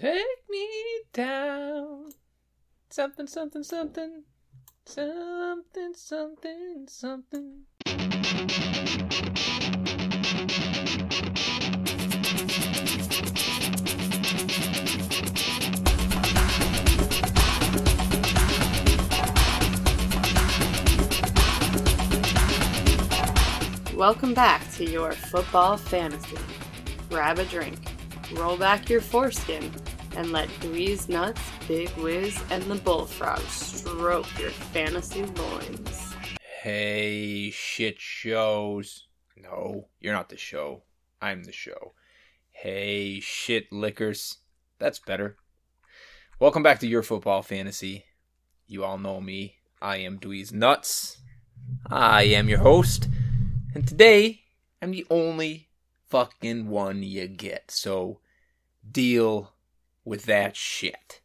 Take me down. Something, something, something. Something, something, something. Welcome back to your football fantasy. Grab a drink, roll back your foreskin, and let DweezeNutz, Big Wiz, and the Bullfrog stroke your fantasy loins. Hey, shit shows. No, you're not the show. I'm the show. Hey, shit liquors. That's better. Welcome back to your football fantasy. You all know me. I am DweezeNutz. I am your host. And today, I'm the only fucking one you get. So, deal with that shit.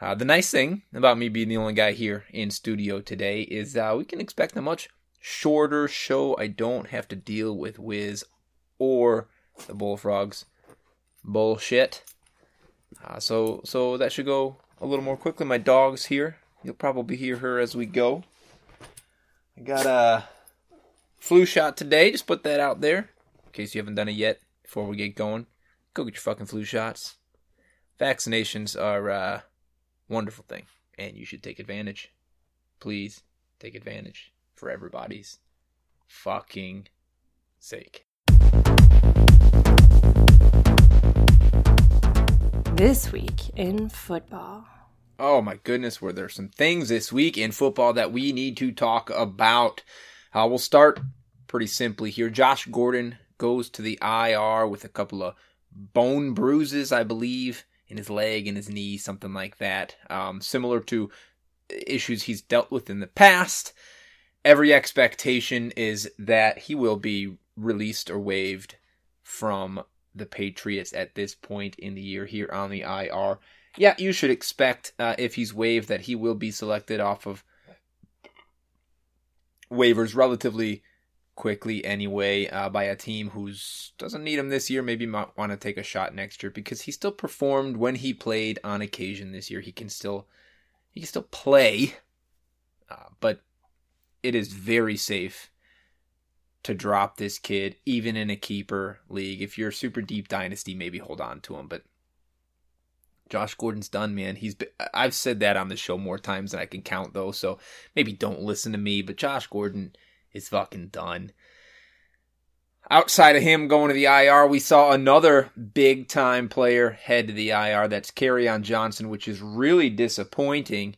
Uh, the nice thing about me being the only guy here in studio today is uh, we can expect a much shorter show. I don't have to deal with Wiz or the Bullfrogs bullshit. Uh, so so that should go a little more quickly. My dog's here. You'll probably hear her as we go. I got a flu shot today. Just put that out there in case you haven't done it yet. Before we get going, go get your fucking flu shots. Vaccinations are a wonderful thing, and you should take advantage. Please take advantage for everybody's fucking sake. This week in football. Oh my goodness, were there some things this week in football that we need to talk about? Uh, we'll start pretty simply here. Josh Gordon goes to the IR with a couple of bone bruises, I believe, in his leg and his knee, something like that. Um, similar to issues he's dealt with in the past. Every expectation is that he will be released or waived from the Patriots at this point in the year here on the IR. Yeah, you should expect uh, if he's waived that he will be selected off of waivers relatively quickly anyway uh, by a team who's doesn't need him this year. Maybe might want to take a shot next year because he still performed when he played on occasion this year. He can still he can still play, uh, but it is very safe to drop this kid even in a keeper league. If you're super deep dynasty, maybe hold on to him, but. Josh Gordon's done, man. He's been, I've said that on the show more times than I can count, though. So maybe don't listen to me. But Josh Gordon is fucking done. Outside of him going to the IR, we saw another big time player head to the IR. That's on Johnson, which is really disappointing.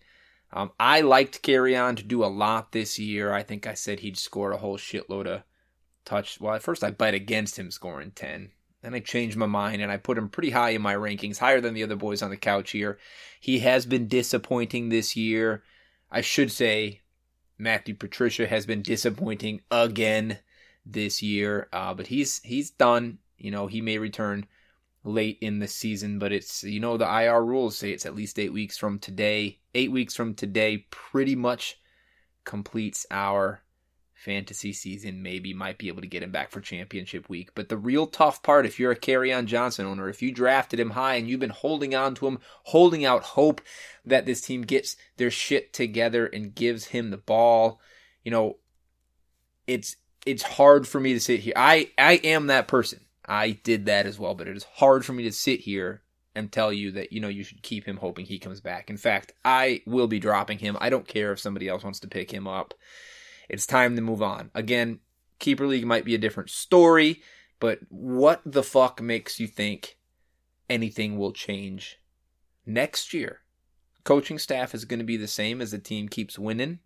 Um, I liked on to do a lot this year. I think I said he'd score a whole shitload of touch. Well, at first I bet against him scoring 10. Then I changed my mind and I put him pretty high in my rankings, higher than the other boys on the couch here. He has been disappointing this year. I should say Matthew Patricia has been disappointing again this year, uh, but he's he's done. You know, he may return late in the season, but it's you know the IR rules say it's at least eight weeks from today. Eight weeks from today pretty much completes our fantasy season maybe might be able to get him back for championship week. But the real tough part, if you're a Kerryon Johnson owner, if you drafted him high and you've been holding on to him, holding out hope that this team gets their shit together and gives him the ball, you know, it's it's hard for me to sit here. I I am that person. I did that as well, but it is hard for me to sit here and tell you that you know you should keep him hoping he comes back. In fact, I will be dropping him. I don't care if somebody else wants to pick him up. It's time to move on. Again, Keeper League might be a different story, but what the fuck makes you think anything will change next year? Coaching staff is going to be the same as the team keeps winning,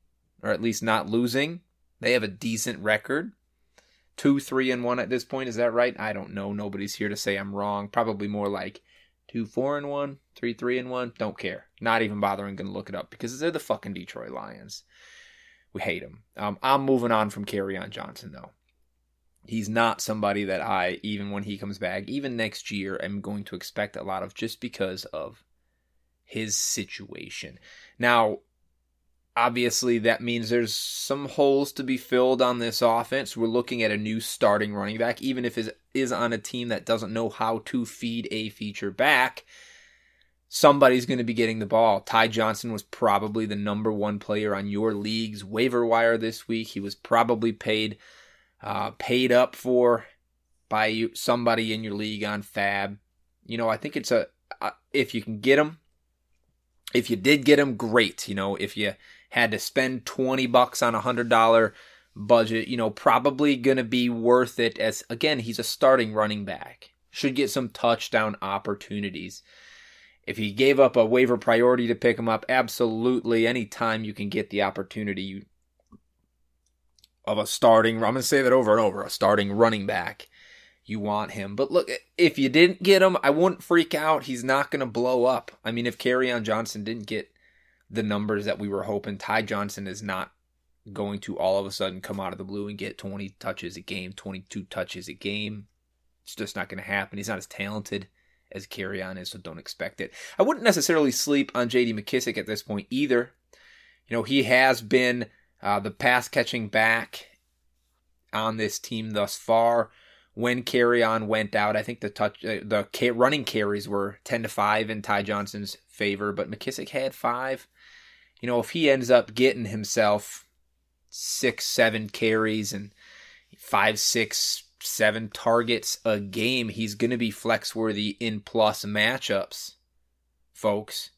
or at least not losing. They have a decent record. Two, three, and one at this point. Is that right? I don't know. Nobody's here to say I'm wrong. Probably more like two, four, and one, three, three, and one. Don't care. Not even bothering going to look it up because they're the fucking Detroit Lions. We hate him. Um, I'm moving on from on Johnson though. He's not somebody that I, even when he comes back, even next year, am going to expect a lot of just because of his situation. Now, obviously, that means there's some holes to be filled on this offense. We're looking at a new starting running back, even if it is on a team that doesn't know how to feed a feature back, somebody's going to be getting the ball. Ty Johnson was probably the number one player on your league's waiver wire this week. He was probably paid uh, paid up for by you, somebody in your league on FAAB. You know, I think it's a uh, if you can get him. If you did get him, great. You know, if you had to spend twenty bucks on a hundred dollar budget, you know, probably going to be worth it as, again, he's a starting running back. Should get some touchdown opportunities. If he gave up a waiver priority to pick him up, absolutely, anytime you can get the opportunity of a starting, I'm going to say that over and over, a starting running back, you want him. But look, if you didn't get him, I wouldn't freak out. He's not going to blow up. I mean, if Kerryon Johnson didn't get the numbers that we were hoping, Ty Johnson is not going to all of a sudden come out of the blue and get 20 touches a game, 22 touches a game. It's just not going to happen. He's not as talented as Kerryon is, so don't expect it. I wouldn't necessarily sleep on J.D. McKissick at this point either. You know, he has been uh, the pass catching back on this team thus far. When Kerryon went out, I think the touch, uh, the running carries were 10 to 5 in Ty Johnson's favor, but McKissick had five. You know, if he ends up getting himself six, seven carries and five, six, seven targets a game, he's going to be flex worthy in plus matchups, folks.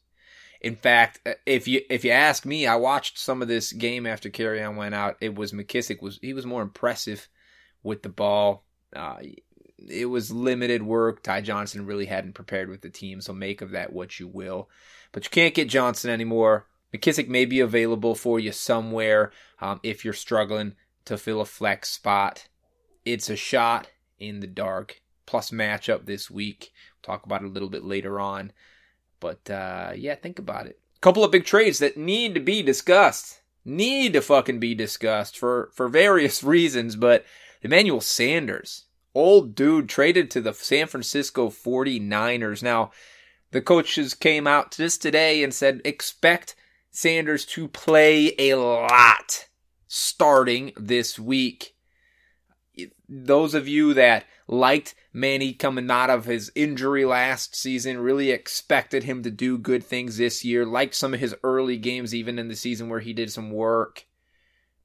In fact, uh, if you if you ask me, I watched some of this game after Kerryon went out. It was McKissick was he was more impressive with the ball. Uh, it was limited work. Ty Johnson really hadn't prepared with the team, so make of that what you will. But you can't get Johnson anymore. McKissick may be available for you somewhere um, if you're struggling to fill a flex spot. It's a shot in the dark. Plus matchup this week. We'll talk about it a little bit later on. But uh, yeah, think about it. A couple of big trades that need to be discussed. Need to fucking be discussed for, for various reasons. But Emmanuel Sanders, old dude, traded to the San Francisco 49ers. Now, the coaches came out just today and said expect Sanders to play a lot starting this week. Those of you that liked Manny coming out of his injury last season, really expected him to do good things this year, liked some of his early games, even in the season where he did some work.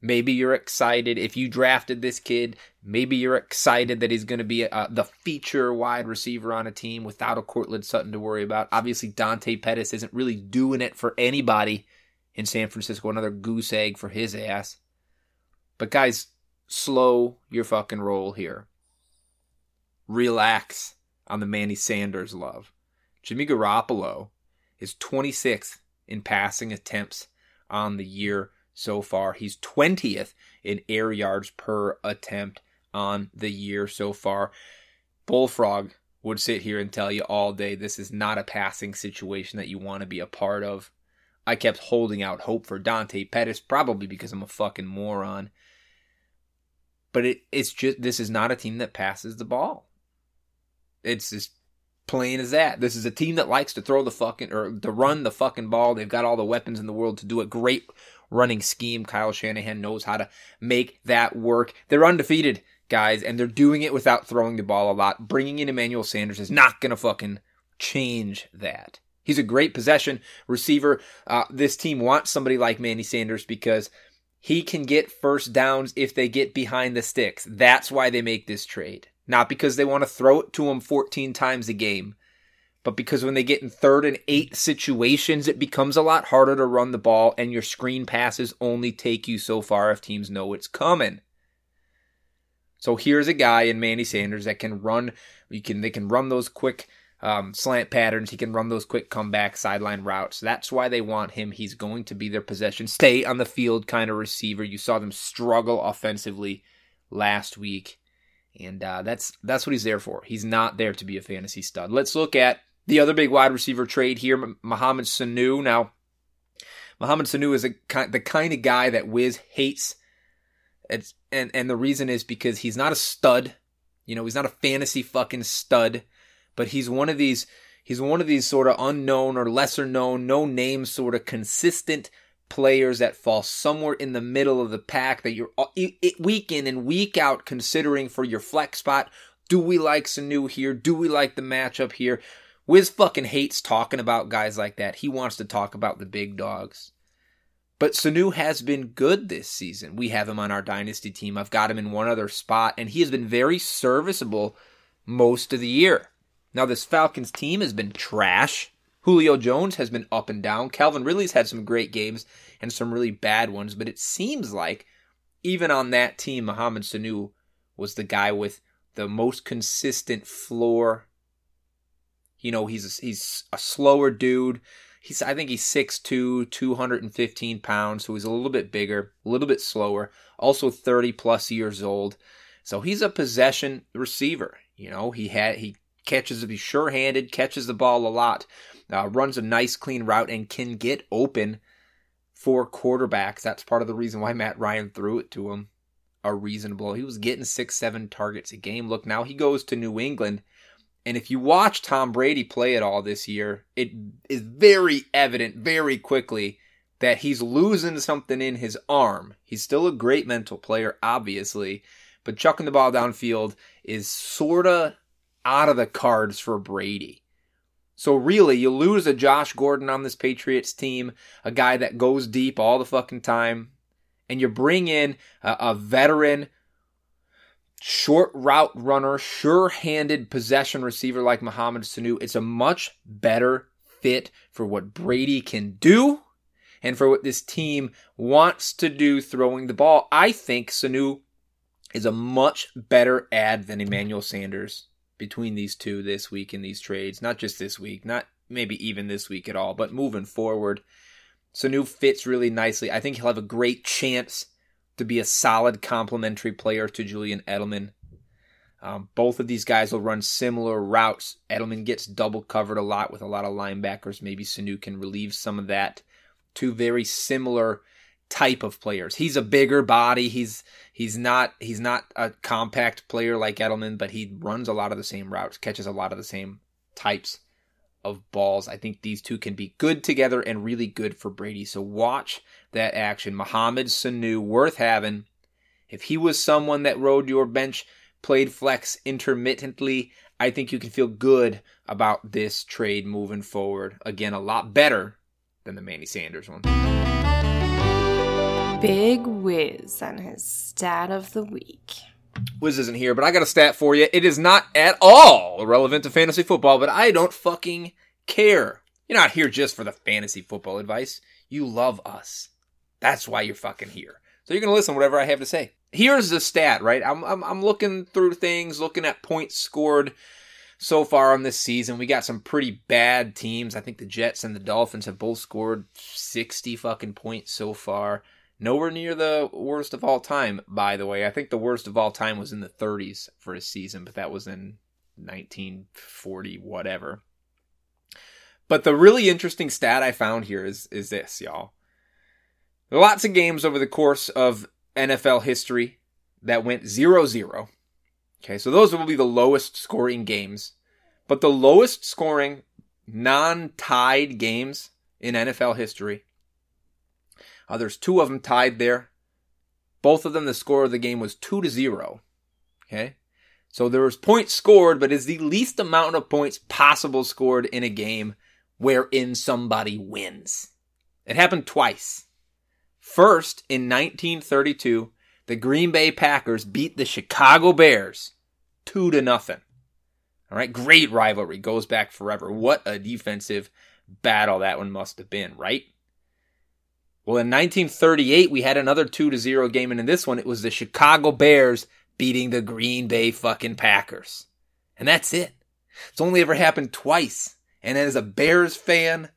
Maybe you're excited. If you drafted this kid, maybe you're excited that he's going to be a, the feature wide receiver on a team without a Courtland Sutton to worry about. Obviously, Dante Pettis isn't really doing it for anybody in San Francisco. Another goose egg for his ass. But guys, slow your fucking roll here. Relax on the Manny Sanders love. Jimmy Garoppolo is 26th in passing attempts on the year so far. He's 20th in air yards per attempt on the year so far. Bullfrog would sit here and tell you all day this is not a passing situation that you want to be a part of. I kept holding out hope for Dante Pettis, probably because I'm a fucking moron. But it, it's just this is not a team that passes the ball. It's as plain as that. This is a team that likes to throw the fucking or to run the fucking ball. They've got all the weapons in the world to do a great running scheme. Kyle Shanahan knows how to make that work. They're undefeated, guys, and they're doing it without throwing the ball a lot. Bringing in Emmanuel Sanders is not going to fucking change that. He's a great possession receiver. Uh, this team wants somebody like Manny Sanders because he can get first downs if they get behind the sticks. That's why they make this trade. Not because they want to throw it to him 14 times a game, but because when they get in third and eight situations, it becomes a lot harder to run the ball, and your screen passes only take you so far if teams know it's coming. So here's a guy in Manny Sanders that can run. You can they can run those quick um, slant patterns. He can run those quick comeback sideline routes. That's why they want him. He's going to be their possession, stay on the field kind of receiver. You saw them struggle offensively last week, and uh, that's that's what he's there for. He's not there to be a fantasy stud. Let's look at the other big wide receiver trade here, Mohamed Sanu. Now, Mohamed Sanu is a the kind of guy that Wiz hates. It's, and and the reason is because he's not a stud. You know, he's not a fantasy fucking stud but he's one of these he's one of these sort of unknown or lesser known, no name sort of consistent players that fall somewhere in the middle of the pack that you're week in and week out considering for your flex spot. Do we like Sanu here? Do we like the matchup here? Wiz fucking hates talking about guys like that. He wants to talk about the big dogs. But Sanu has been good this season. We have him on our dynasty team. I've got him in one other spot, and he has been very serviceable most of the year. Now, this Falcons team has been trash. Julio Jones has been up and down. Calvin Ridley's had some great games and some really bad ones, but it seems like even on that team, Mohamed Sanu was the guy with the most consistent floor. You know, he's a, he's a slower dude. He's I think he's 6'2", 215 pounds, so he's a little bit bigger, a little bit slower, also 30 plus years old. So he's a possession receiver. You know, he had he catches to be sure-handed, catches the ball a lot, uh, runs a nice clean route, and can get open for quarterbacks. That's part of the reason why Matt Ryan threw it to him. A reasonable. He was getting six, seven targets a game. Look, now he goes to New England and if you watch Tom Brady play it all this year, it is very evident very quickly that he's losing something in his arm. He's still a great mental player, obviously, but chucking the ball downfield is sort of out of the cards for Brady. So really, you lose a Josh Gordon on this Patriots team, a guy that goes deep all the fucking time, and you bring in a, a veteran short route runner, sure handed possession receiver like Mohamed Sanu. It's a much better fit for what Brady can do and for what this team wants to do throwing the ball. I think Sanu is a much better ad than Emmanuel Sanders between these two this week in these trades. Not just this week, not maybe even this week at all, but moving forward. Sanu fits really nicely. I think he'll have a great chance to be a solid complementary player to Julian Edelman. Um, both of these guys will run similar routes. Edelman gets double covered a lot with a lot of linebackers. Maybe Sanu can relieve some of that. Two very similar type of players. He's a bigger body. He's he's not he's not a compact player like Edelman, but he runs a lot of the same routes, catches a lot of the same types of balls. I think these two can be good together and really good for Brady. So watch that action. Mohamed Sanu, worth having. If he was someone that rode your bench, played flex intermittently, I think you can feel good about this trade moving forward. Again, a lot better than the Manny Sanders one. Big Wiz on his stat of the week. Wiz isn't here, but I got a stat for you. It is not at all relevant to fantasy football, but I don't fucking care. You're not here just for the fantasy football advice. You love us. That's why you're fucking here. So you're gonna listen to whatever I have to say. Here's the stat, right? I'm I'm, I'm looking through things, looking at points scored so far on this season. We got some pretty bad teams. I think the Jets and the Dolphins have both scored 60 fucking points so far. Nowhere near the worst of all time, by the way. I think the worst of all time was in the 30s for a season, but that was in 1940 whatever. But the really interesting stat I found here is is this, y'all. Lots of games over the course of NFL history that went 0-0. Okay, so those will be the lowest scoring games. But the lowest scoring non-tied games in NFL history uh, there's two of them tied there. Both of them, the score of the game was two to zero. Okay. So there was points scored, but is the least amount of points possible scored in a game wherein somebody wins. It happened twice. First, in 1932, the Green Bay Packers beat the Chicago Bears two to nothing. All right, great rivalry goes back forever. What a defensive battle that one must have been, right? Well, in 1938, we had another 2 to 0 game, and in this one, it was the Chicago Bears beating the Green Bay fucking Packers. And that's it. It's only ever happened twice. And as a Bears fan,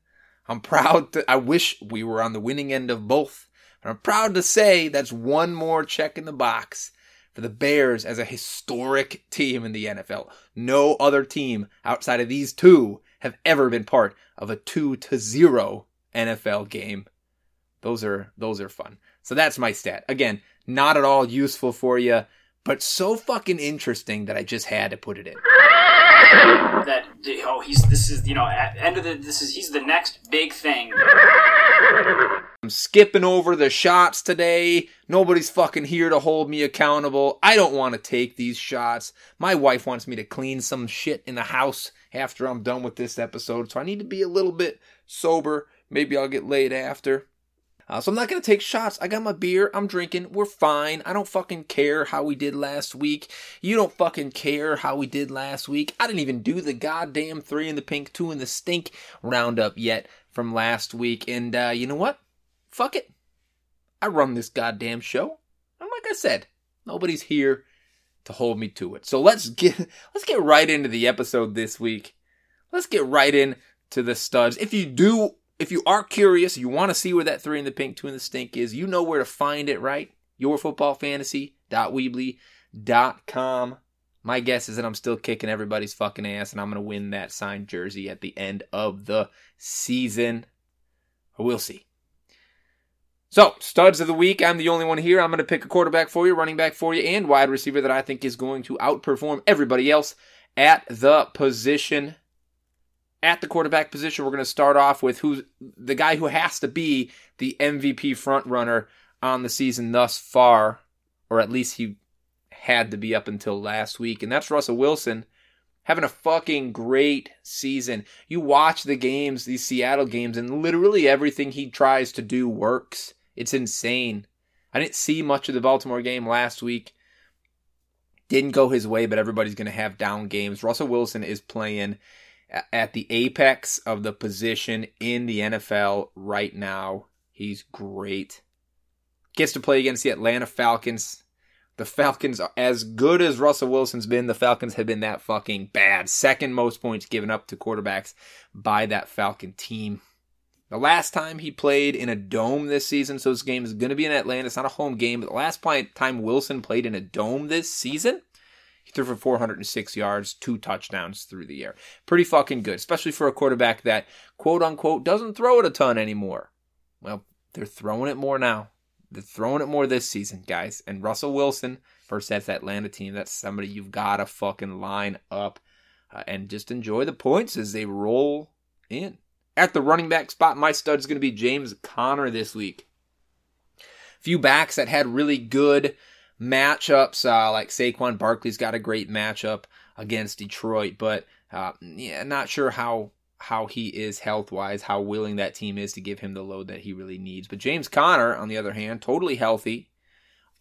I'm proud to, I wish we were on the winning end of both. But I'm proud to say that's one more check in the box for the Bears as a historic team in the NFL. No other team outside of these two have ever been part of a 2 to 0 NFL game those are those are fun. So that's my stat. Again, not at all useful for you, but so fucking interesting that I just had to put it in. That oh he's this is you know at end of the this is he's the next big thing. I'm skipping over the shots today. Nobody's fucking here to hold me accountable. I don't want to take these shots. My wife wants me to clean some shit in the house after I'm done with this episode, so I need to be a little bit sober. Maybe I'll get laid after. Uh, so I'm not going to take shots. I got my beer. I'm drinking. We're fine. I don't fucking care how we did last week. You don't fucking care how we did last week. I didn't even do the goddamn three in the pink, two in the stink roundup yet from last week. And uh, you know what? Fuck it. I run this goddamn show. And like I said, nobody's here to hold me to it. So let's get let's get right into the episode this week. Let's get right in to the studs. If you do if you are curious, you want to see where that three in the pink, two in the stink is, you know where to find it, right? Yourfootballfantasy.weebly.com. My guess is that I'm still kicking everybody's fucking ass and I'm going to win that signed jersey at the end of the season. We'll see. So, studs of the week. I'm the only one here. I'm going to pick a quarterback for you, running back for you, and wide receiver that I think is going to outperform everybody else at the position. At the quarterback position, we're going to start off with who's the guy who has to be the MVP front runner on the season thus far, or at least he had to be up until last week, and that's Russell Wilson having a fucking great season. You watch the games, these Seattle games, and literally everything he tries to do works. It's insane. I didn't see much of the Baltimore game last week. Didn't go his way, but everybody's going to have down games. Russell Wilson is playing at the apex of the position in the NFL right now. He's great. Gets to play against the Atlanta Falcons. The Falcons, as good as Russell Wilson's been, the Falcons have been that fucking bad. Second most points given up to quarterbacks by that Falcon team. The last time he played in a dome this season, so this game is going to be in Atlanta. It's not a home game, but the last time Wilson played in a dome this season, threw for 406 yards, two touchdowns through the air. Pretty fucking good, especially for a quarterback that, quote unquote, doesn't throw it a ton anymore. Well, they're throwing it more now. They're throwing it more this season, guys. And Russell Wilson, first that's Atlanta team, that's somebody you've got to fucking line up uh, and just enjoy the points as they roll in. At the running back spot, my stud is going to be James Conner this week. Few backs that had really good matchups, uh, like Saquon Barkley's got a great matchup against Detroit, but uh, yeah, not sure how how he is health wise, how willing that team is to give him the load that he really needs. But James Conner, on the other hand, totally healthy.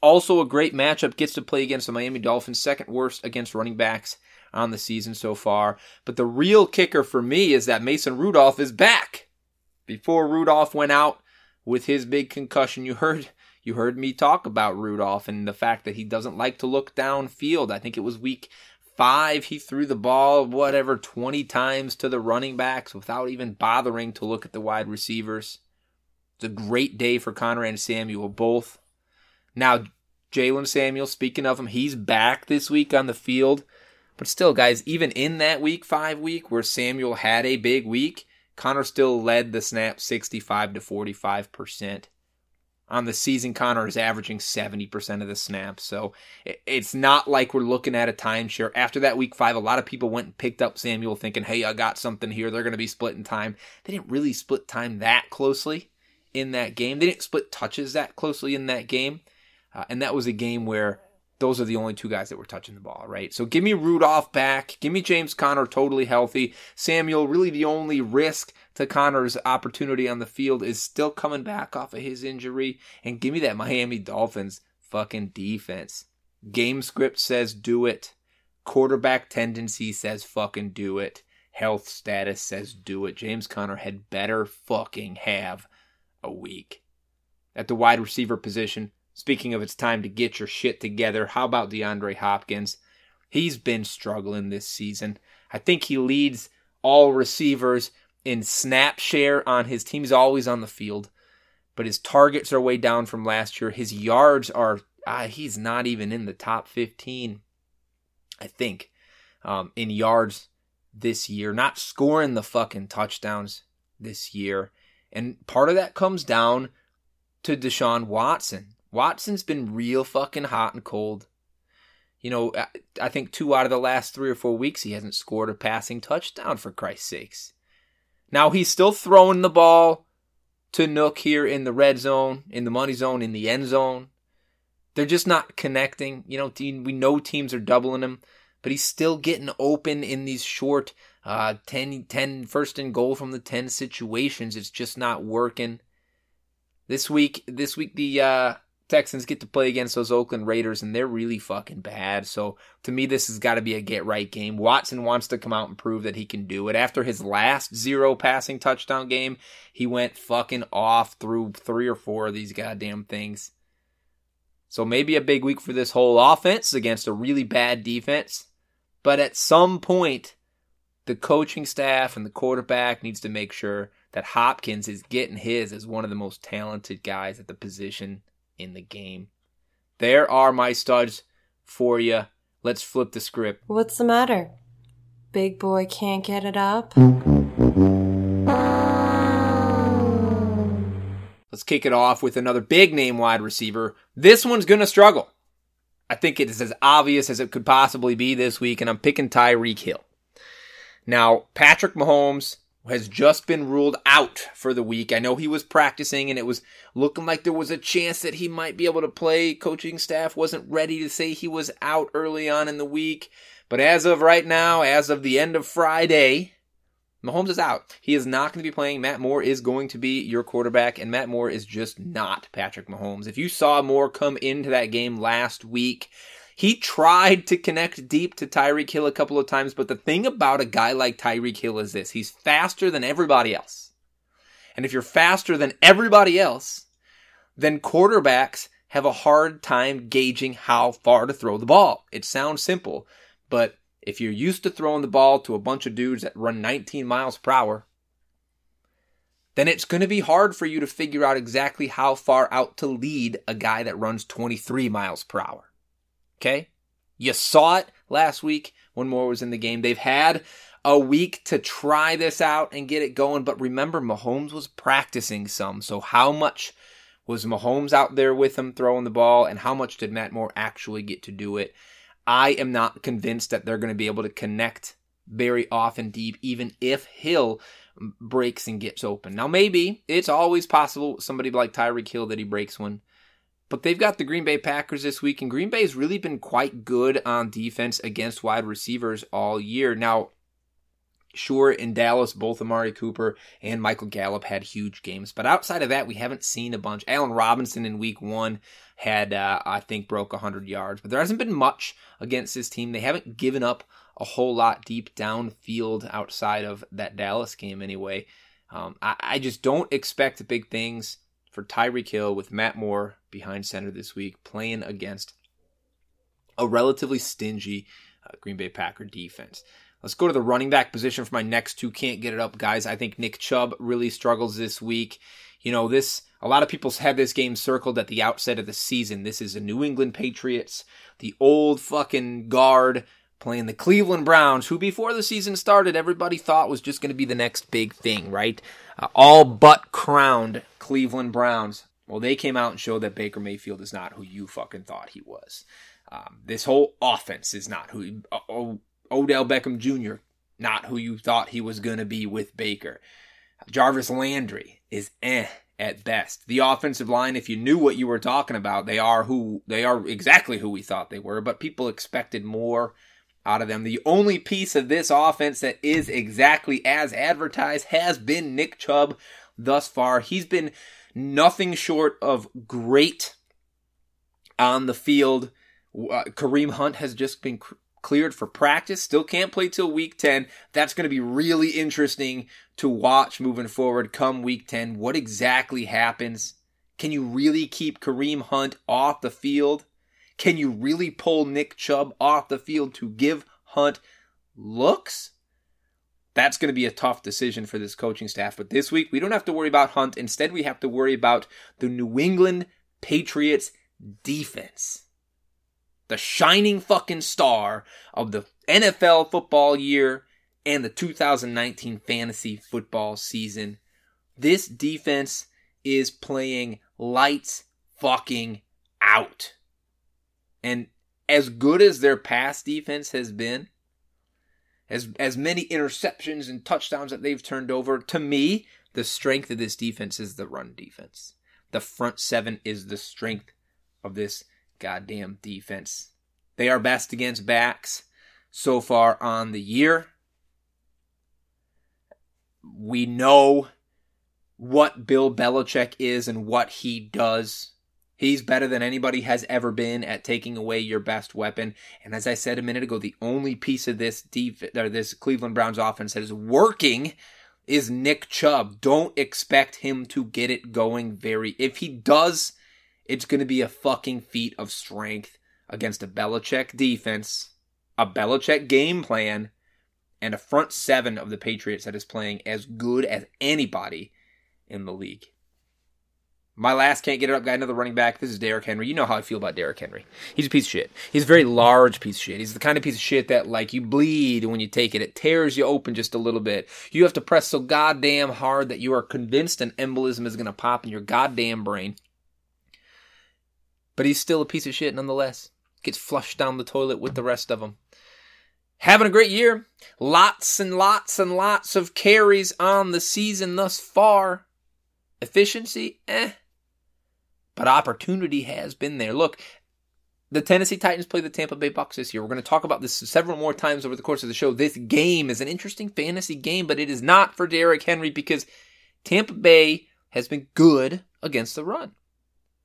Also, a great matchup, gets to play against the Miami Dolphins, second worst against running backs on the season so far. But the real kicker for me is that Mason Rudolph is back. Before Rudolph went out with his big concussion, you heard you heard me talk about Rudolph and the fact that he doesn't like to look downfield. I think it was week five he threw the ball whatever 20 times to the running backs without even bothering to look at the wide receivers. It's a great day for Conner and Samuel both. Now Jaylen Samuel, speaking of him, he's back this week on the field. But still, guys, even in that week five week where Samuel had a big week, Conner still led the snap 65 to 45%. On the season, Conner is averaging 70% of the snaps. So it's not like we're looking at a timeshare. After that week five, a lot of people went and picked up Samuel thinking, hey, I got something here. They're going to be splitting time. They didn't really split time that closely in that game. They didn't split touches that closely in that game. Uh, and that was a game where those are the only two guys that were touching the ball, right? So give me Rudolph back. Give me James Conner totally healthy. Samuel, really the only risk to Conner's opportunity on the field is still coming back off of his injury. And give me that Miami Dolphins fucking defense. Game script says do it. Quarterback tendency says fucking do it. Health status says do it. James Conner had better fucking have a week. At the wide receiver position, Speaking of it's time to get your shit together, how about DeAndre Hopkins? He's been struggling this season. I think he leads all receivers in snap share on his team. He's always on the field, but his targets are way down from last year. His yards are, ah, he's not even in the top 15, I think, um, in yards this year. Not scoring the fucking touchdowns this year. And part of that comes down to Deshaun Watson. Watson's been real fucking hot and cold. You know, I think two out of the last three or four weeks he hasn't scored a passing touchdown for Christ's sakes. Now he's still throwing the ball to Nuk here in the red zone, in the money zone, in the end zone. They're just not connecting. You know, we know teams are doubling him, but he's still getting open in these short uh, 10, 10 first and goal from the 10 situations. It's just not working. This week, this week the uh, Texans get to play against those Oakland Raiders, and they're really fucking bad. So to me, this has got to be a get right game. Watson wants to come out and prove that he can do it. After his last zero passing touchdown game, he went fucking off through three or four of these goddamn things. So maybe a big week for this whole offense against a really bad defense. But at some point, the coaching staff and the quarterback needs to make sure that Hopkins is getting his as one of the most talented guys at the position in the game. There are my studs for you. Let's flip the script. What's the matter? Big boy can't get it up? Let's kick it off with another big name wide receiver. This one's going to struggle. I think it is as obvious as it could possibly be this week, and I'm picking Tyreek Hill. Now, Patrick Mahomes has just been ruled out for the week. I know he was practicing and it was looking like there was a chance that he might be able to play. Coaching staff wasn't ready to say he was out early on in the week. But as of right now, as of the end of Friday, Mahomes is out. He is not going to be playing. Matt Moore is going to be your quarterback, and Matt Moore is just not Patrick Mahomes. If you saw Moore come into that game last week, he tried to connect deep to Tyreek Hill a couple of times, but the thing about a guy like Tyreek Hill is this he's faster than everybody else. And if you're faster than everybody else, then quarterbacks have a hard time gauging how far to throw the ball. It sounds simple, but if you're used to throwing the ball to a bunch of dudes that run 19 miles per hour, then it's going to be hard for you to figure out exactly how far out to lead a guy that runs 23 miles per hour. Okay? You saw it last week when Moore was in the game. They've had a week to try this out and get it going, but remember, Mahomes was practicing some. So, how much was Mahomes out there with him throwing the ball, and how much did Matt Moore actually get to do it? I am not convinced that they're going to be able to connect very often deep, even if Hill breaks and gets open. Now, maybe it's always possible somebody like Tyreek Hill that he breaks one. But they've got the Green Bay Packers this week, and Green Bay's really been quite good on defense against wide receivers all year. Now, sure, in Dallas, both Amari Cooper and Michael Gallup had huge games, but outside of that, we haven't seen a bunch. Allen Robinson in week one had, uh, I think, broke 100 yards, but there hasn't been much against this team. They haven't given up a whole lot deep downfield outside of that Dallas game, anyway. Um, I, I just don't expect big things for Tyreek Hill with Matt Moore behind center this week, playing against a relatively stingy uh, Green Bay Packer defense. Let's go to the running back position for my next two can't get it up guys. I think Nick Chubb really struggles this week. You know, this a lot of people had this game circled at the outset of the season. This is the New England Patriots, the old fucking guard playing the Cleveland Browns, who before the season started, everybody thought was just going to be the next big thing, right? Uh, all but crowned Cleveland Browns. Well, they came out and showed that Baker Mayfield is not who you fucking thought he was. Um, this whole offense is not who uh, o- Odell Beckham Jr. not who you thought he was going to be with Baker. Jarvis Landry is eh at best. The offensive line, if you knew what you were talking about, they are who they are exactly who we thought they were, but people expected more out of them. The only piece of this offense that is exactly as advertised has been Nick Chubb thus far. He's been nothing short of great on the field. Uh, Kareem Hunt has just been cr- cleared for practice. Still can't play till week 10. That's going to be really interesting to watch moving forward come week 10. What exactly happens? Can you really keep Kareem Hunt off the field? Can you really pull Nick Chubb off the field to give Hunt looks? That's going to be a tough decision for this coaching staff. But this week, we don't have to worry about Hunt. Instead, we have to worry about the New England Patriots defense. The shining fucking star of the NFL football year and the 2019 fantasy football season. This defense is playing lights fucking out. And as good as their pass defense has been, as as many interceptions and touchdowns that they've turned over. To me, the strength of this defense is the run defense. The front seven is the strength of this goddamn defense. They are best against backs so far on the year. We know what Bill Belichick is and what he does. He's better than anybody has ever been at taking away your best weapon. And as I said a minute ago, the only piece of this def- or this Cleveland Browns offense that is working is Nick Chubb. Don't expect him to get it going very. If he does, it's going to be a fucking feat of strength against a Belichick defense, a Belichick game plan, and a front seven of the Patriots that is playing as good as anybody in the league. My last can't get it up guy, another running back. This is Derrick Henry. You know how I feel about Derrick Henry. He's a piece of shit. He's a very large piece of shit. He's the kind of piece of shit that like you bleed when you take it. It tears you open just a little bit. You have to press so goddamn hard that you are convinced an embolism is gonna pop in your goddamn brain. But he's still a piece of shit nonetheless. Gets flushed down the toilet with the rest of them. Having a great year. Lots and lots and lots of carries on the season thus far. Efficiency, eh but opportunity has been there. Look, the Tennessee Titans play the Tampa Bay Bucks this year. We're going to talk about this several more times over the course of the show. This game is an interesting fantasy game, but it is not for Derrick Henry because Tampa Bay has been good against the run.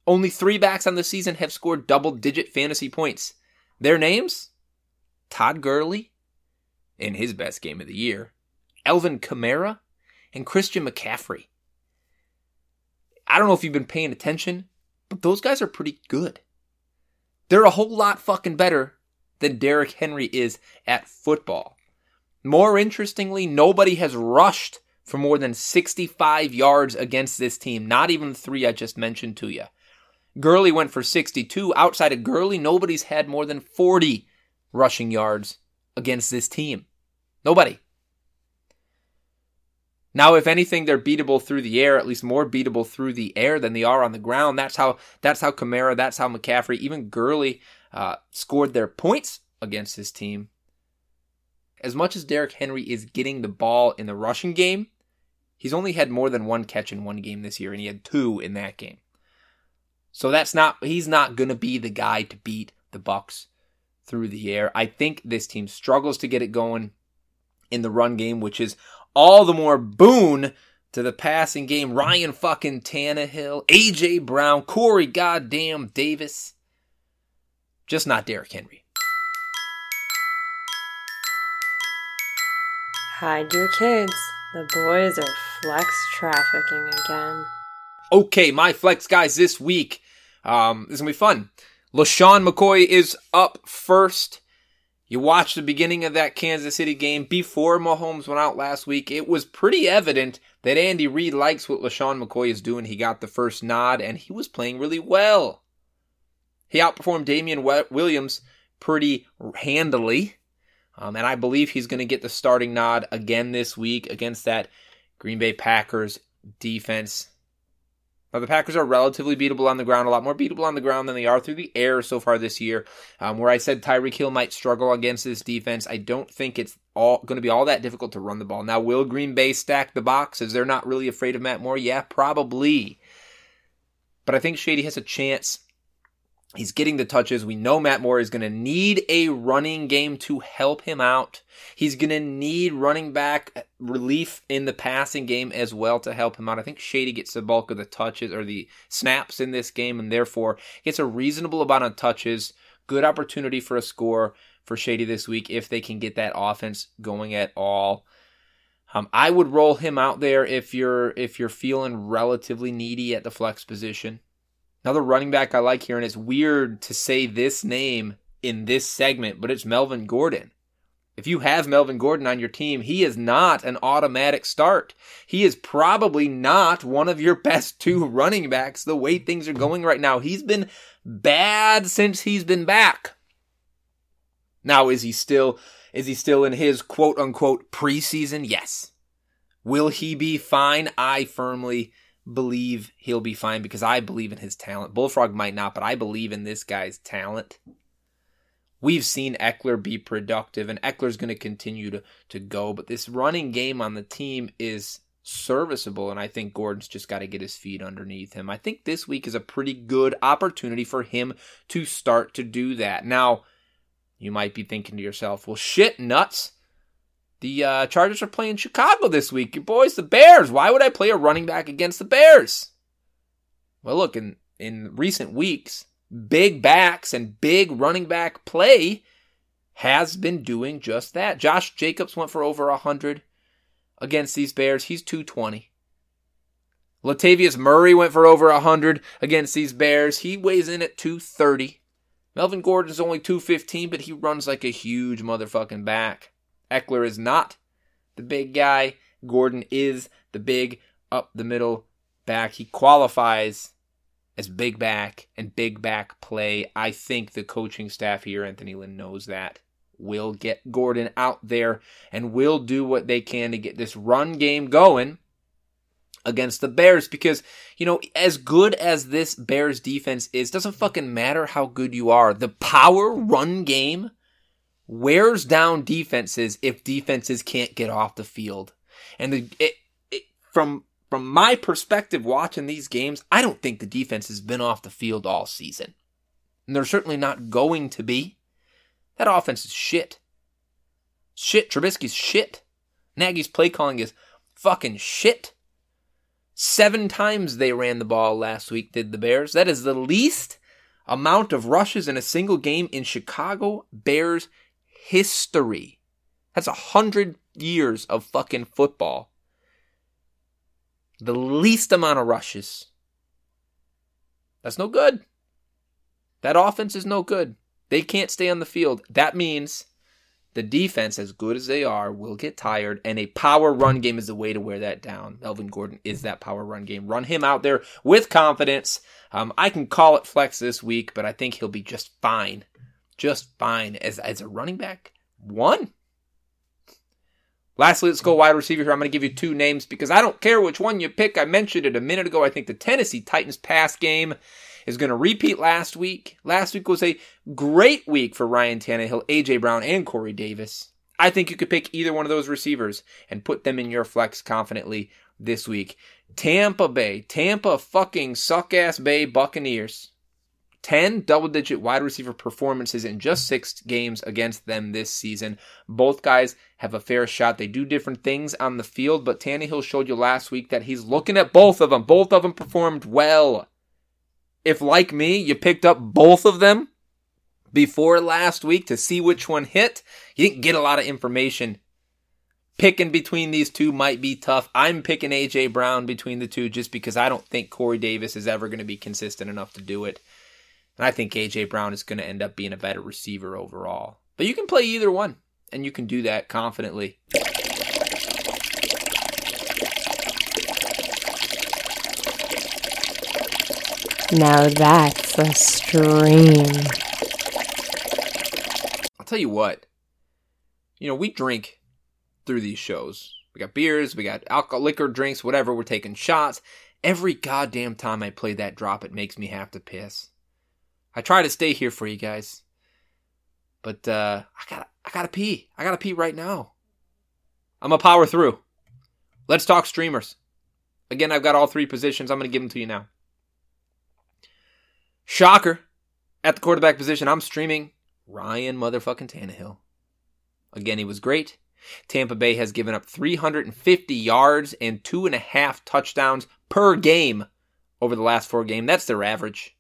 Only three backs on the season have scored double digit fantasy points. Their names? Todd Gurley in his best game of the year, Alvin Kamara, and Christian McCaffrey. I don't know if you've been paying attention, but those guys are pretty good. They're a whole lot fucking better than Derrick Henry is at football. More interestingly, nobody has rushed for more than 65 yards against this team, not even the three I just mentioned to you. Gurley went for 62. Outside of Gurley, nobody's had more than 40 rushing yards against this team. Nobody. Now, if anything, they're beatable through the air, at least more beatable through the air than they are on the ground. That's how that's how Kamara, that's how McCaffrey, even Gurley uh, scored their points against this team. As much as Derrick Henry is getting the ball in the rushing game, he's only had more than one catch in one game this year, and he had two in that game. So that's not he's not gonna be the guy to beat the Bucks through the air. I think this team struggles to get it going in the run game, which is all the more boon to the passing game. Ryan fucking Tannehill, AJ Brown, Corey goddamn Davis. Just not Derrick Henry. Hide your kids. The boys are flex trafficking again. Okay, my flex guys this week. Um, this is gonna be fun. LeSean McCoy is up first. You watched the beginning of that Kansas City game before Mahomes went out last week. It was pretty evident that Andy Reid likes what LeSean McCoy is doing. He got the first nod and he was playing really well. He outperformed Damien Williams pretty handily. Um, and I believe he's going to get the starting nod again this week against that Green Bay Packers defense. Now, the Packers are relatively beatable on the ground, a lot more beatable on the ground than they are through the air so far this year. Um, where I said Tyreek Hill might struggle against this defense, I don't think it's all going to be all that difficult to run the ball. Now, will Green Bay stack the box? Is they're not really afraid of Matt Moore? Yeah, probably. But I think Shady has a chance He's getting the touches. We know Matt Moore is going to need a running game to help him out. He's going to need running back relief in the passing game as well to help him out. I think Shady gets the bulk of the touches or the snaps in this game and therefore gets a reasonable amount of touches. Good opportunity for a score for Shady this week if they can get that offense going at all. Um, I would roll him out there if you're if you're feeling relatively needy at the flex position. Another running back I like here, and it's weird to say this name in this segment, but it's Melvin Gordon. If you have Melvin Gordon on your team, he is not an automatic start. He is probably not one of your best two running backs the way things are going right now. He's been bad since he's been back. Now, is he still is he still in his quote unquote preseason? Yes. Will he be fine? I firmly believe he'll be fine because I believe in his talent. Bullfrog might not, but I believe in this guy's talent. We've seen Ekeler be productive, and Ekeler's going to continue to, to go. But this running game on the team is serviceable, and I think Gordon's just got to get his feet underneath him. I think this week is a pretty good opportunity for him to start to do that. Now, you might be thinking to yourself, well, shit, nuts. The uh, Chargers are playing Chicago this week. Your boys, the Bears. Why would I play a running back against the Bears? Well, look, in, in recent weeks, big backs and big running back play has been doing just that. Josh Jacobs went for over 100 against these Bears. He's 220. Latavius Murray went for over 100 against these Bears. He weighs in at 230. Melvin Gordon's only 215, but he runs like a huge motherfucking back. Ekeler is not the big guy. Gordon is the big up the middle back. He qualifies as big back and big back play. I think the coaching staff here, Anthony Lynn, knows that. Will get Gordon out there and will do what they can to get this run game going against the Bears because, you know, as good as this Bears defense is, doesn't fucking matter how good you are. The power run game wears down defenses if defenses can't get off the field. And the, it, it, from from my perspective watching these games, I don't think the defense has been off the field all season. And they're certainly not going to be. That offense is shit. Shit. Trubisky's shit. Nagy's play calling is fucking shit. Seven times they ran the ball last week, did the Bears. That is the least amount of rushes in a single game in Chicago Bears history. That's a hundred years of fucking football the least amount of rushes. That's no good. That offense is no good. They can't stay on the field. That means the defense, as good as they are, will get tired, and a power run game is the way to wear that down. Melvin Gordon is that power run game. Run him out there with confidence. Um, I can call it flex this week, but I think he'll be just fine. Just fine as, as a running back. One. Lastly, let's go wide receiver here. I'm going to give you two names because I don't care which one you pick. I mentioned it a minute ago. I think the Tennessee Titans pass game is going to repeat last week. Last week was a great week for Ryan Tannehill, AJ Brown, and Corey Davis. I think you could pick either one of those receivers and put them in your flex confidently this week. Tampa Bay, Tampa fucking suck ass Bay Buccaneers 10 double digit wide receiver performances in just six games against them this season. Both guys have a fair shot. They do different things on the field, but Tannehill showed you last week that he's looking at both of them. Both of them performed well. If, like me, you picked up both of them before last week to see which one hit, you didn't get a lot of information. Picking between these two might be tough. I'm picking AJ Brown between the two just because I don't think Corey Davis is ever going to be consistent enough to do it. And I think AJ Brown is going to end up being a better receiver overall. But you can play either one, and you can do that confidently. Now that's a stream. I'll tell you what. You know, we drink through these shows. We got beers, we got alcohol, liquor, drinks, whatever. We're taking shots. Every goddamn time I play that drop, it makes me have to piss. I try to stay here for you guys. But uh, I got I gotta pee. I gotta pee right now. I'm a power through. Let's talk streamers. Again, I've got all three positions. I'm gonna give them to you now. Shocker. At the quarterback position, I'm streaming Ryan motherfucking Tannehill. Again, he was great. Tampa Bay has given up 350 yards and two and a half touchdowns per game over the last four games. That's their average.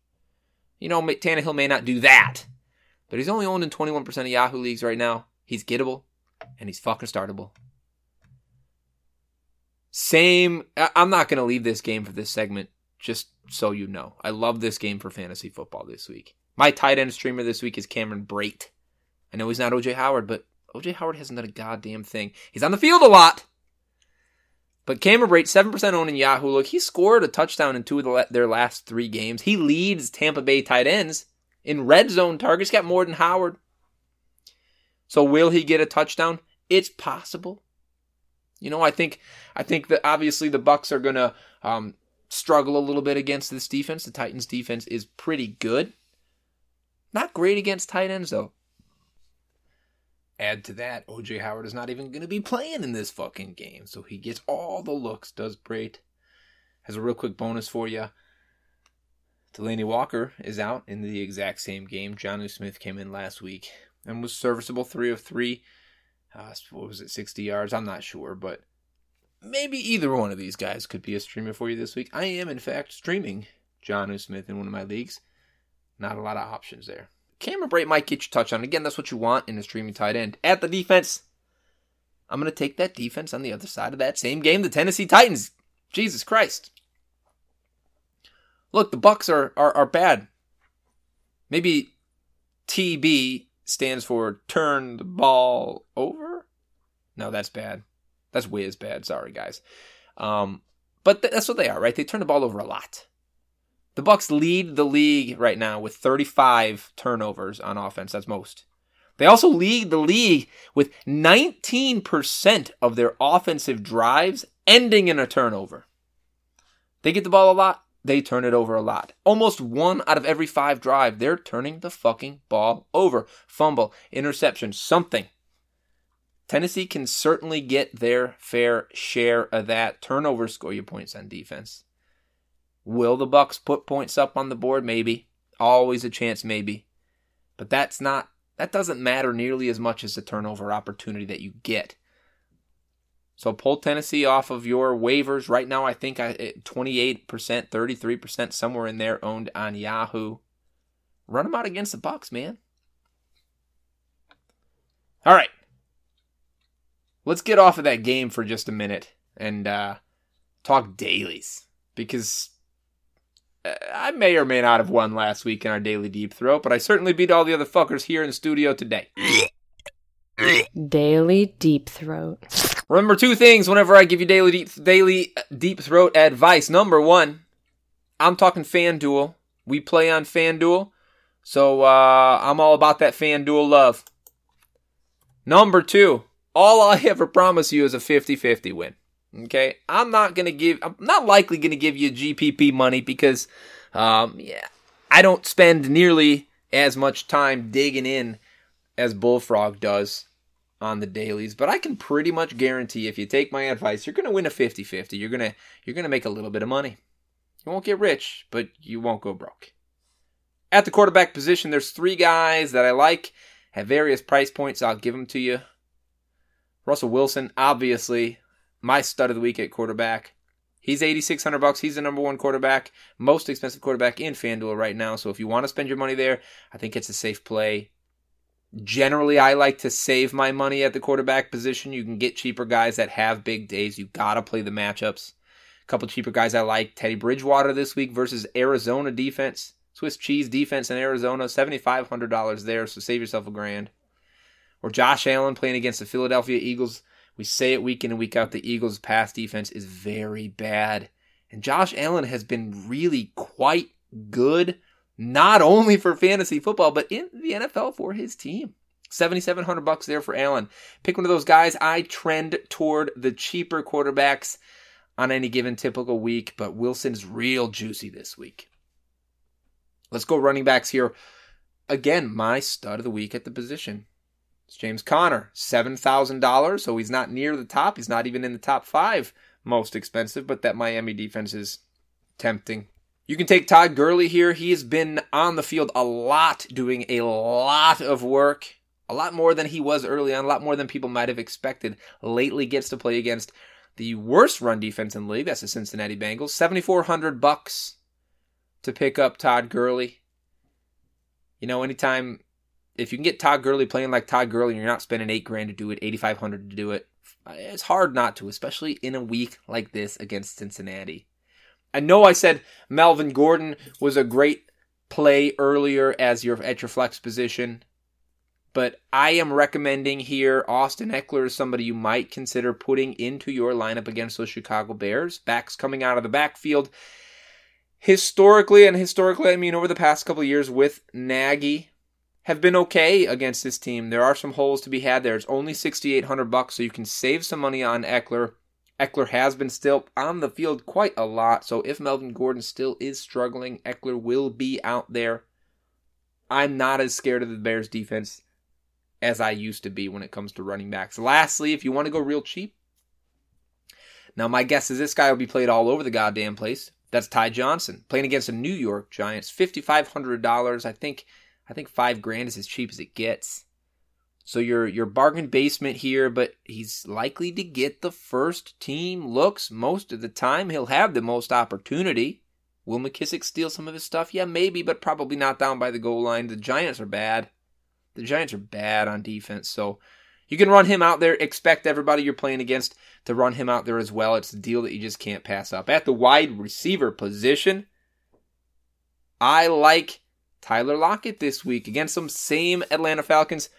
You know, Tannehill may not do that, but he's only owned in 21% of Yahoo leagues right now. He's gettable, and he's fucking startable. Same. I'm not going to leave this game for this segment, just so you know. I love this game for fantasy football this week. My tight end streamer this week is Cameron Brate. I know he's not OJ Howard, but OJ Howard hasn't done a goddamn thing. He's on the field a lot, but Cameron Brate, 7% owned in Yahoo. Look, he scored a touchdown in two of the, their last three games. He leads Tampa Bay tight ends in red zone targets. Got more than Howard. So will he get a touchdown? It's possible. You know, I think I think that obviously the Bucks are gonna um, struggle a little bit against this defense. The Titans' defense is pretty good. Not great against tight ends though. Add to that, OJ Howard is not even going to be playing in this fucking game, so he gets all the looks, does great. Has a real quick bonus for you. Delanie Walker is out in the exact same game. Jonnu Smith came in last week and was serviceable, three of three. Uh, what was it, 60 yards? I'm not sure, but maybe either one of these guys could be a streamer for you this week. I am, in fact, streaming Jonnu Smith in one of my leagues. Not a lot of options there. Cameron Brate might get you touchdown. Again, that's what you want in a streaming tight end. At the defense, I'm going to take that defense on the other side of that same game, the Tennessee Titans. Jesus Christ. Look, the Bucks are, are, are bad. Maybe TB stands for turn the ball over. No, that's bad. That's way as bad. Sorry, guys. Um, but th- that's what they are, right? They turn the ball over a lot. The Bucks lead the league right now with 35 turnovers on offense. That's most. They also lead the league with 19% of their offensive drives ending in a turnover. They get the ball a lot, they turn it over a lot. Almost one out of every five drive, they're turning the fucking ball over. Fumble, interception, something. Tennessee can certainly get their fair share of that. Turnovers score you points on defense. Will the Bucks put points up on the board? Maybe. Always a chance, maybe. But that's not that doesn't matter nearly as much as the turnover opportunity that you get. So pull Tennessee off of your waivers right now. I think I 28%, 33%, somewhere in there owned on Yahoo. Run them out against the Bucks, man. All right, let's get off of that game for just a minute and uh, talk dailies because I may or may not have won last week in our daily deep throat, but I certainly beat all the other fuckers here in the studio today. Daily deep throat. Remember two things whenever I give you daily deep, daily uh, deep throat advice. Number one, I'm talking FanDuel. We play on FanDuel, so uh, I'm all about that FanDuel love. Number two, all I ever promise you is a 50-50 win. Okay, I'm not gonna give. I'm not likely gonna give you GPP money because, um, yeah, I don't spend nearly as much time digging in as Bullfrog does on the dailies, but I can pretty much guarantee if you take my advice, you're going to win a 50-50. You're going to you're going to make a little bit of money. You won't get rich, but you won't go broke. At the quarterback position, there's three guys that I like at various price points. I'll give them to you. Russell Wilson, obviously, my stud of the week at quarterback. He's 8600 bucks. He's the number one quarterback, most expensive quarterback in FanDuel right now. So if you want to spend your money there, I think it's a safe play. Generally, I like to save my money at the quarterback position. You can get cheaper guys that have big days. You gotta play the matchups. A couple cheaper guys I like: Teddy Bridgewater this week versus Arizona defense. Swiss cheese defense in Arizona, seventy five hundred dollars there. So save yourself a grand. Or Josh Allen playing against the Philadelphia Eagles. We say it week in and week out. The Eagles' pass defense is very bad, and Josh Allen has been really quite good not only for fantasy football, but in the NFL for his team. 7700 bucks there for Allen. Pick one of those guys. I trend toward the cheaper quarterbacks on any given typical week, but Wilson's real juicy this week. Let's go running backs here. Again, my stud of the week at the position. It's James Conner, $7,000, so he's not near the top. He's not even in the top five most expensive, but that Miami defense is tempting. You can take Todd Gurley here. He has been on the field a lot, doing a lot of work, a lot more than he was early on, a lot more than people might have expected. Lately gets to play against the worst run defense in the league. That's the Cincinnati Bengals. 7400 bucks to pick up Todd Gurley. You know, anytime if you can get Todd Gurley playing like Todd Gurley and you're not spending 8 grand to do it, 8500 to do it, uh, it's hard not to, especially in a week like this against Cincinnati. I know I said Melvin Gordon was a great play earlier as your at your flex position, but I am recommending here Austin Ekeler is somebody you might consider putting into your lineup against those Chicago Bears. Backs coming out of the backfield. Historically, and historically I mean over the past couple years with Nagy, have been okay against this team. There are some holes to be had there. It's only 6800 bucks so you can save some money on Ekeler. Ekeler has been still on the field quite a lot, so if Melvin Gordon still is struggling, Ekeler will be out there. I'm not as scared of the Bears defense as I used to be when it comes to running backs. Lastly, if you want to go real cheap, now my guess is this guy will be played all over the goddamn place. That's Ty Johnson playing against the New York Giants. Fifty five hundred dollars. I think I think five grand is as cheap as it gets. So your your bargain basement here, but he's likely to get the first team looks most of the time. He'll have the most opportunity. Will McKissic steal some of his stuff? Yeah, maybe, but probably not down by the goal line. The Giants are bad. The Giants are bad on defense, so you can run him out there. Expect everybody you're playing against to run him out there as well. It's a deal that you just can't pass up. At the wide receiver position, I like Tyler Lockett this week against some same Atlanta Falcons.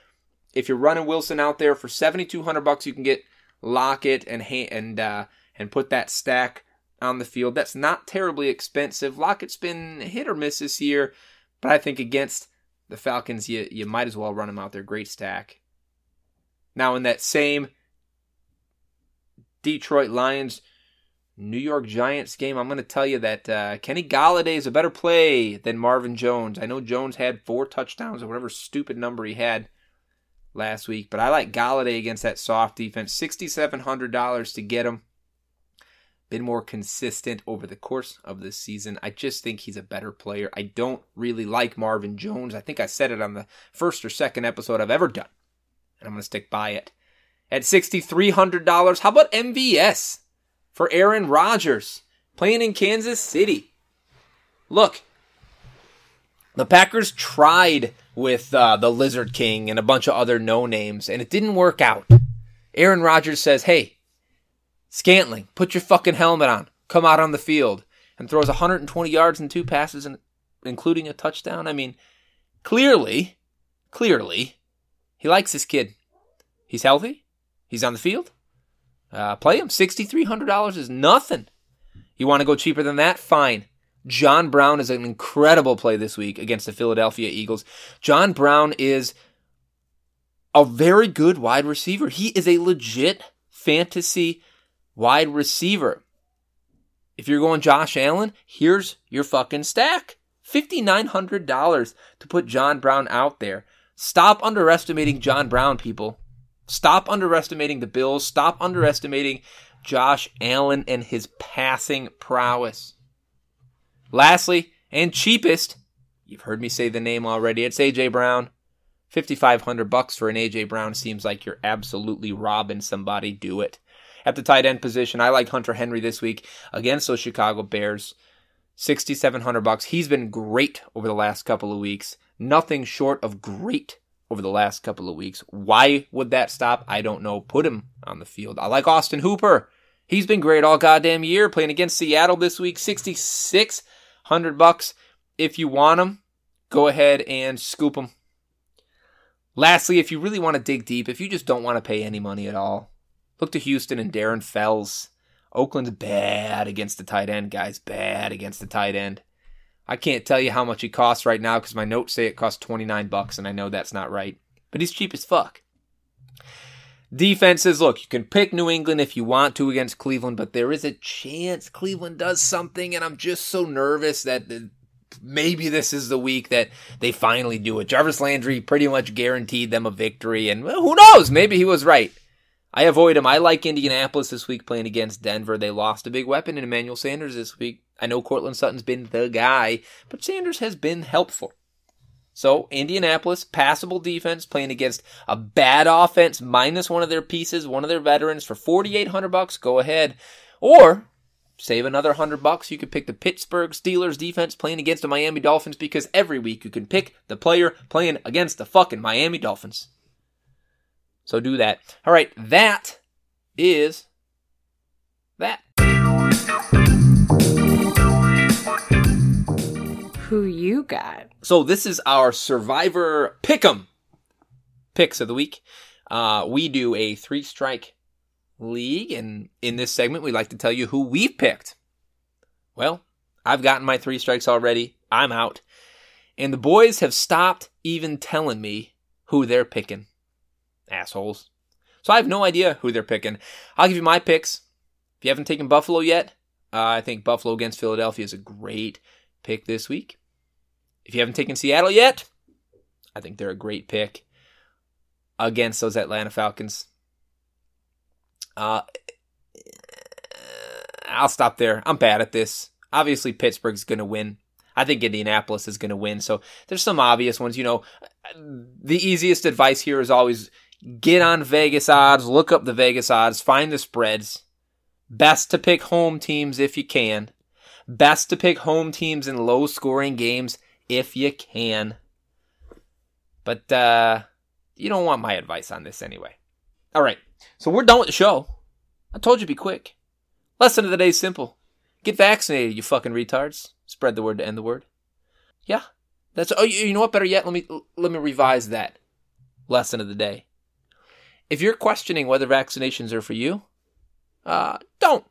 If you're running Wilson out there for 7200 bucks, you can get Lockett and and uh, and put that stack on the field. That's not terribly expensive. Lockett's been hit or miss this year, but I think against the Falcons, you you might as well run him out there. Great stack. Now in that same Detroit Lions New York Giants game, I'm going to tell you that uh, Kenny Golladay is a better play than Marvin Jones. I know Jones had four touchdowns or whatever stupid number he had last week, but I like Golladay against that soft defense. $6,700 to get him. Been more consistent over the course of this season. I just think he's a better player. I don't really like Marvin Jones. I think I said it on the first or second episode I've ever done, and I'm going to stick by it. At $6,300, how about MVS? For Aaron Rodgers playing in Kansas City. Look, the Packers tried with uh, the Lizard King and a bunch of other no names, and it didn't work out. Aaron Rodgers says, Hey, Scantling, put your fucking helmet on. Come out on the field. And throws 120 yards and two passes, and including a touchdown. I mean, clearly, clearly, he likes this kid. He's healthy. He's on the field. Uh, play him. $6,300 is nothing. You want to go cheaper than that? Fine. John Brown is an incredible play this week against the Philadelphia Eagles. John Brown is a very good wide receiver. He is a legit fantasy wide receiver. If you're going Josh Allen, here's your fucking stack. $5,900 to put John Brown out there. Stop underestimating John Brown, people. Stop underestimating the Bills. Stop underestimating Josh Allen and his passing prowess. Lastly, and cheapest, you've heard me say the name already, it's AJ Brown. 5500 bucks for an AJ Brown seems like you're absolutely robbing somebody. Do it. At the tight end position, I like Hunter Henry this week against those Chicago Bears. 6700 bucks. He's been great over the last couple of weeks. Nothing short of great over the last couple of weeks. Why would that stop? I don't know. Put him on the field. I like Austin Hooper. He's been great all goddamn year playing against Seattle this week. 6600 bucks. If you want him, go ahead and scoop him. Lastly, if you really want to dig deep, if you just don't want to pay any money at all, look to Houston and Darren Fells. Oakland's bad against the tight end, guys. Bad against the tight end. I can't tell you how much he costs right now because my notes say it costs 29 bucks and I know that's not right. But he's cheap as fuck. Defenses, look, you can pick New England if you want to against Cleveland, but there is a chance Cleveland does something, and I'm just so nervous that maybe this is the week that they finally do it. Jarvis Landry pretty much guaranteed them a victory, and well, who knows? Maybe he was right. I avoid him. I like Indianapolis this week playing against Denver. They lost a big weapon in Emmanuel Sanders this week. I know Courtland Sutton's been the guy, but Sanders has been helpful. So, Indianapolis, passable defense, playing against a bad offense, minus one of their pieces, one of their veterans for 4800 bucks, go ahead. Or, save another 100 bucks, you could pick the Pittsburgh Steelers defense playing against the Miami Dolphins because every week you can pick the player playing against the fucking Miami Dolphins. So do that. All right, that is that. Who you got? So this is our Survivor Pick'em picks of the week. Uh, we do a three strike league, and in this segment, we like to tell you who we've picked. Well, I've gotten my three strikes already. I'm out. And the boys have stopped even telling me who they're picking. Assholes. So I have no idea who they're picking. I'll give you my picks. If you haven't taken Buffalo yet, uh, I think Buffalo against Philadelphia is a great pick this week. If you haven't taken Seattle yet, I think they're a great pick. against those Atlanta Falcons. Uh, I'll stop there. I'm bad at this. Obviously, Pittsburgh's going to win. I think Indianapolis is going to win. So there's some obvious ones. You know, the easiest advice here is always get on Vegas odds, look up the Vegas odds, find the spreads. Best to pick home teams if you can. Best to pick home teams in low scoring games if you can. But uh, you don't want my advice on this anyway. All right, so we're done with the show. I told you be quick. Lesson of the day simple. Get vaccinated, you fucking retards. Spread the word to end the word. Yeah. That's oh you know what better yet? Let me let me revise that. Lesson of the day. If you're questioning whether vaccinations are for you, uh don't.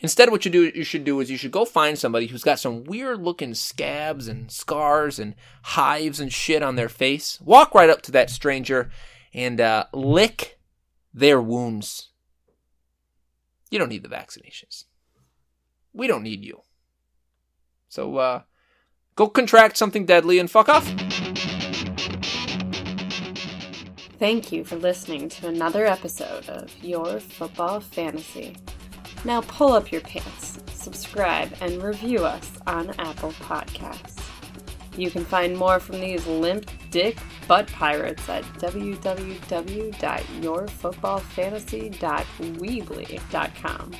Instead, what you do you should do is you should go find somebody who's got some weird looking scabs and scars and hives and shit on their face. Walk right up to that stranger and uh, lick their wounds. You don't need the vaccinations. We don't need you. So uh, go contract something deadly and fuck off. Thank you for listening to another episode of Your Football Fantasy. Now pull up your pants, subscribe, and review us on Apple Podcasts. You can find more from these limp dick butt pirates at www.yourfootballfantasy.weebly.com.